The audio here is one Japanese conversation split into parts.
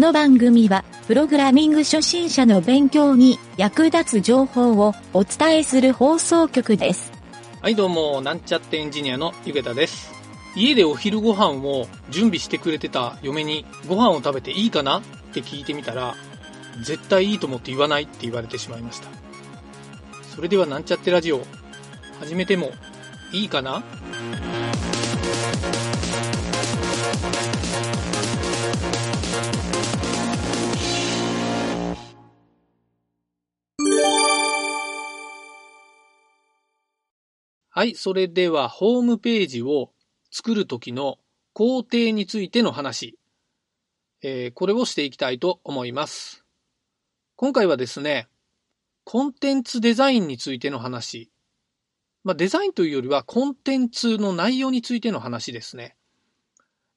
この番組は、プログラミング初心者の勉強に役立つ情報をお伝えする放送局です。はい、どうも、なんちゃってエンジニアのゆげたです。家でお昼ご飯を準備してくれてた嫁に、ご飯を食べていいかなって聞いてみたら、絶対いいと思って言わないって言われてしまいました。それではなんちゃってラジオ、始めてもいいかな？はい、それではホームページを作るときの工程についての話、えーこれをしていきたいと思います。今回はですね、コンテンツデザインについての話、まあ、デザインというよりはコンテンツの内容についての話ですね。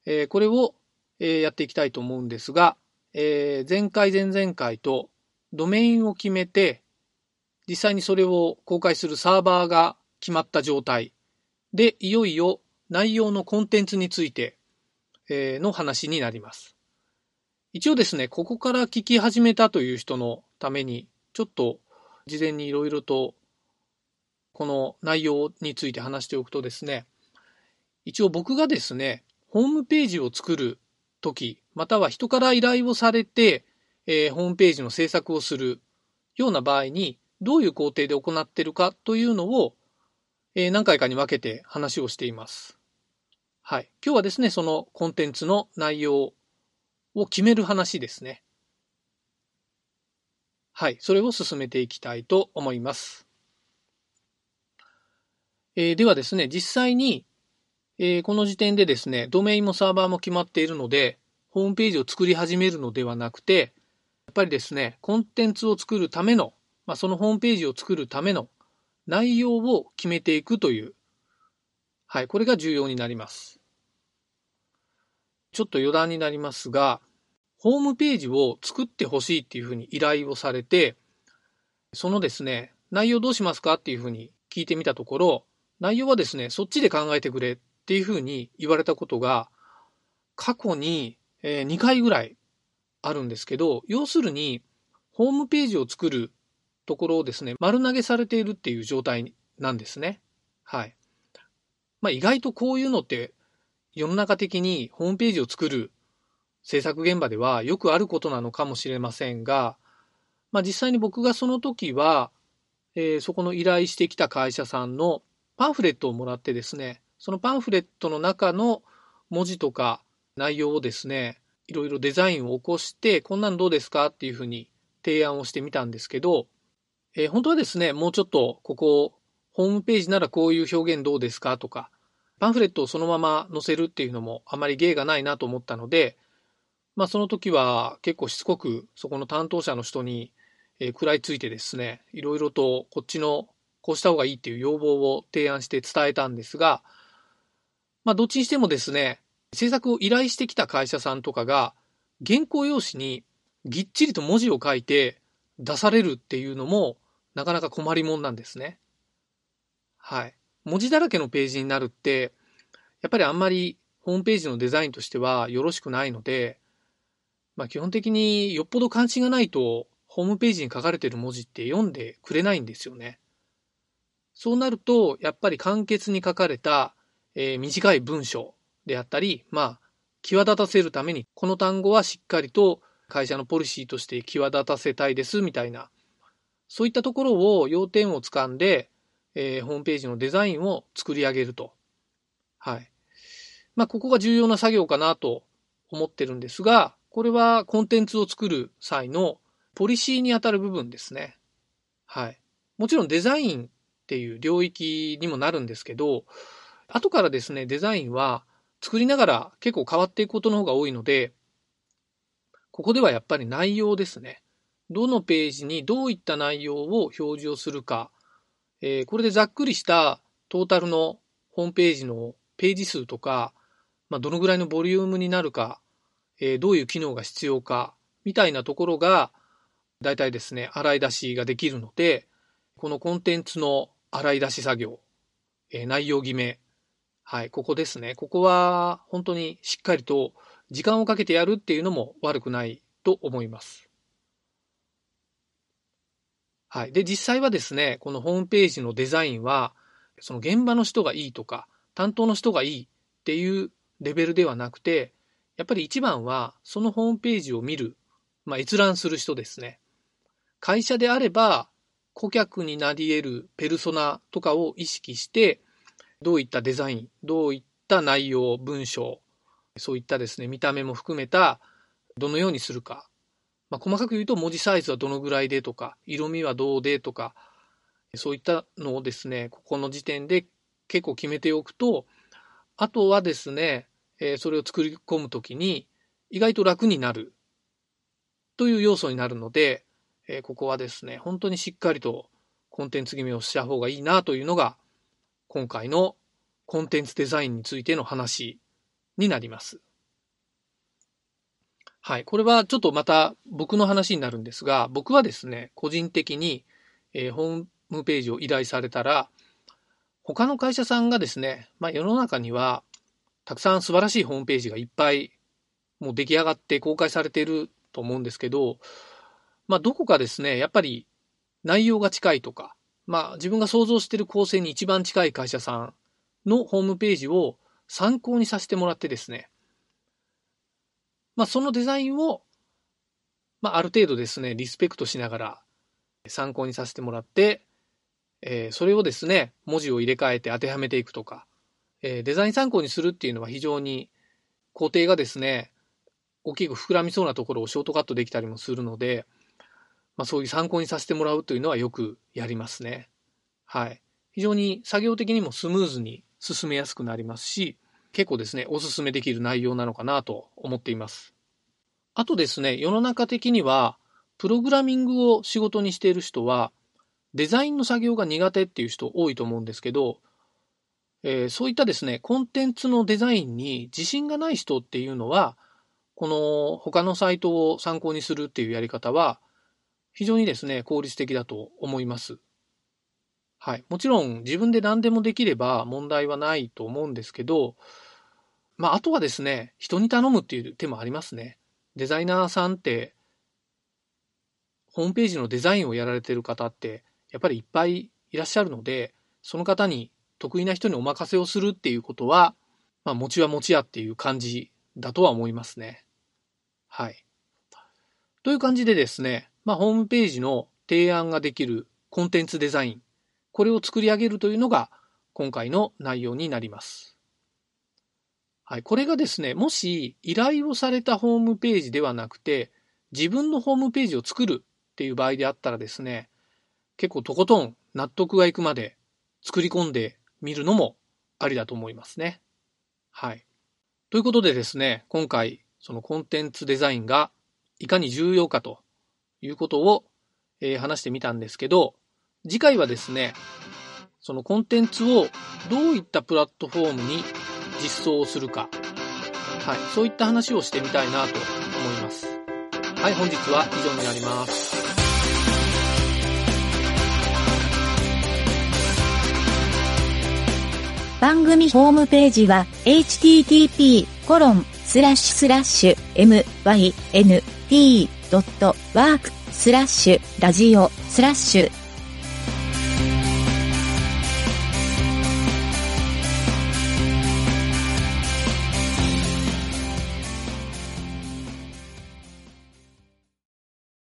えーこれを、えーやっていきたいと思うんですが、えー前回前々回とドメインを決めて、実際にそれを公開するサーバーが決まった状態で、いよいよ内容のコンテンツについて、の話になります。一応ですね、ここから聞き始めたという人のために、ちょっと事前にいろいろとこの内容について話しておくとですね、一応僕がですね、ホームページを作るとき、または人から依頼をされて、えーホームページの制作をするような場合に、どういう工程で行ってるかというのを、えー何回かに分けて話をしています。はい。今日はですね、そのコンテンツの内容を決める話ですね。はい。それを進めていきたいと思います。えーではですね、実際に、えーこの時点でですね、ドメインもサーバーも決まっているので、ホームページを作り始めるのではなくて、やっぱりですね、コンテンツを作るための、まあ、そのホームページを作るための内容を決めていくという、はい、これが重要になります。ちょっと余談になりますが、ホームページを作ってほしいっていうふうに依頼をされて、そのですね、内容どうしますかっていうふうに聞いてみたところ、内容はですね、そっちで考えてくれっていうふうに言われたことが、過去に2回ぐらいあるんですけど、要するに、ホームページを作るところをですね、丸投げされているっていう状態なんですね。はい。まあ意外とこういうのって世の中的にホームページを作る制作現場ではよくあることなのかもしれませんが、まあ実際に僕がその時は、えーそこの依頼してきた会社さんのパンフレットをもらってですね、そのパンフレットの中の文字とか内容をですね、いろいろデザインを起こして、こんなんどうですかっていうふうに提案をしてみたんですけど、えー本当はですね、もうちょっとここ、ホームページならこういう表現どうですか？とか、パンフレットをそのまま載せるっていうのもあまり芸がないなと思ったので、まあその時は結構しつこくそこの担当者の人に、え食らいついてですね、いろいろとこっちのこうした方がいいっていう要望を提案して伝えたんですが、まあどっちにしてもですね、制作を依頼してきた会社さんとかが、原稿用紙にぎっちりと文字を書いて出されるっていうのも、なかなか困りもんなんですね。はい。文字だらけのページになるって、やっぱりあんまりホームページのデザインとしてはよろしくないので、まあ基本的によっぽど関心がないと、ホームページに書かれてる文字って読んでくれないんですよね。そうなると、やっぱり簡潔に書かれた、えー短い文章であったり、まあ、際立たせるために、この単語はしっかりと会社のポリシーとして際立たせたいですみたいな、そういったところを要点をつかんで、えーホームページのデザインを作り上げると。はい。まあ、ここが重要な作業かなと思ってるんですが、これはコンテンツを作る際のポリシーにあたる部分ですね。はい。もちろんデザインっていう領域にもなるんですけど、後からですね、デザインは作りながら結構変わっていくことの方が多いので、ここではやっぱり内容ですね。どのページにどういった内容を表示をするか、えーこれでざっくりしたトータルのホームページのページ数とか、まあ、どのぐらいのボリュームになるか、えーどういう機能が必要か、みたいなところが、大体ですね、洗い出しができるので、このコンテンツの洗い出し作業、えー内容決め、はい、ここですね。ここは本当にしっかりと時間をかけてやるっていうのも悪くないと思います。はい。で、実際はですね、このホームページのデザインは、その現場の人がいいとか、担当の人がいいっていうレベルではなくて、やっぱり一番はそのホームページを見る、まあ、閲覧する人ですね。会社であれば、顧客になり得るペルソナとかを意識して、どういったデザイン、どういった内容、文章、そういったですね、見た目も含めた、どのようにするか。まあ、細かく言うと文字サイズはどのぐらいでとか、色味はどうでとか、そういったのをですね、ここの時点で結構決めておくと、あとはですね、えそれを作り込むときに意外と楽になるという要素になるので、えここはですね、本当にしっかりとコンテンツ決めをした方がいいなというのが、今回のコンテンツデザインについての話になります。はい。これはちょっとまた僕の話になるんですが、僕はですね、個人的に、えー、ホームページを依頼されたら、他の会社さんがですね、まあ、世の中にはたくさん素晴らしいホームページがいっぱいもう出来上がって公開されていると思うんですけど、まあ、どこかですね、やっぱり内容が近いとか、まあ、自分が想像している構成に一番近い会社さんのホームページを参考にさせてもらってですね、まあ、そのデザインを、まあ、ある程度ですね、リスペクトしながら参考にさせてもらって、えー、それをですね、文字を入れ替えて当てはめていくとか、えー、デザイン参考にするっていうのは非常に工程がですね、大きく膨らみそうなところをショートカットできたりもするので、まあ、そういう参考にさせてもらうというのはよくやりますね。はい。非常に作業的にもスムーズに進めやすくなりますし、結構ですね、お勧めできる内容なのかなと思っています。あとですね、世の中的には、プログラミングを仕事にしている人は、デザインの作業が苦手っていう人多いと思うんですけど、えー、そういったですね、コンテンツのデザインに自信がない人っていうのは、この他のサイトを参考にするっていうやり方は、非常にですね、効率的だと思います。はい。もちろん自分で何でもできれば問題はないと思うんですけど、まあ、あとはですね、人に頼むっていう手もありますね。デザイナーさんって、ホームページのデザインをやられてる方って、やっぱりいっぱいいらっしゃるので、その方に得意な人にお任せをするっていうことは、まあ、持ちは持ちやっていう感じだとは思いますね。はい。という感じでですね、まあ、ホームページの提案ができるコンテンツデザイン、これを作り上げるというのが今回の内容になります。はい。これがですね、もし依頼をされたホームページではなくて、自分のホームページを作るっていう場合であったらですね、結構とことん納得がいくまで作り込んでみるのもありだと思いますね。はい。ということでですね、今回そのコンテンツデザインがいかに重要かということを、えー、話してみたんですけど、次回はですね、そのコンテンツをどういったプラットフォームに実装するか、はい、そういった話をしてみたいなと思います。はい、本日は以上になります。番組ホームページは http コロンスラッシュスラッシュ mynt.work スラッシュラジオスラッシュ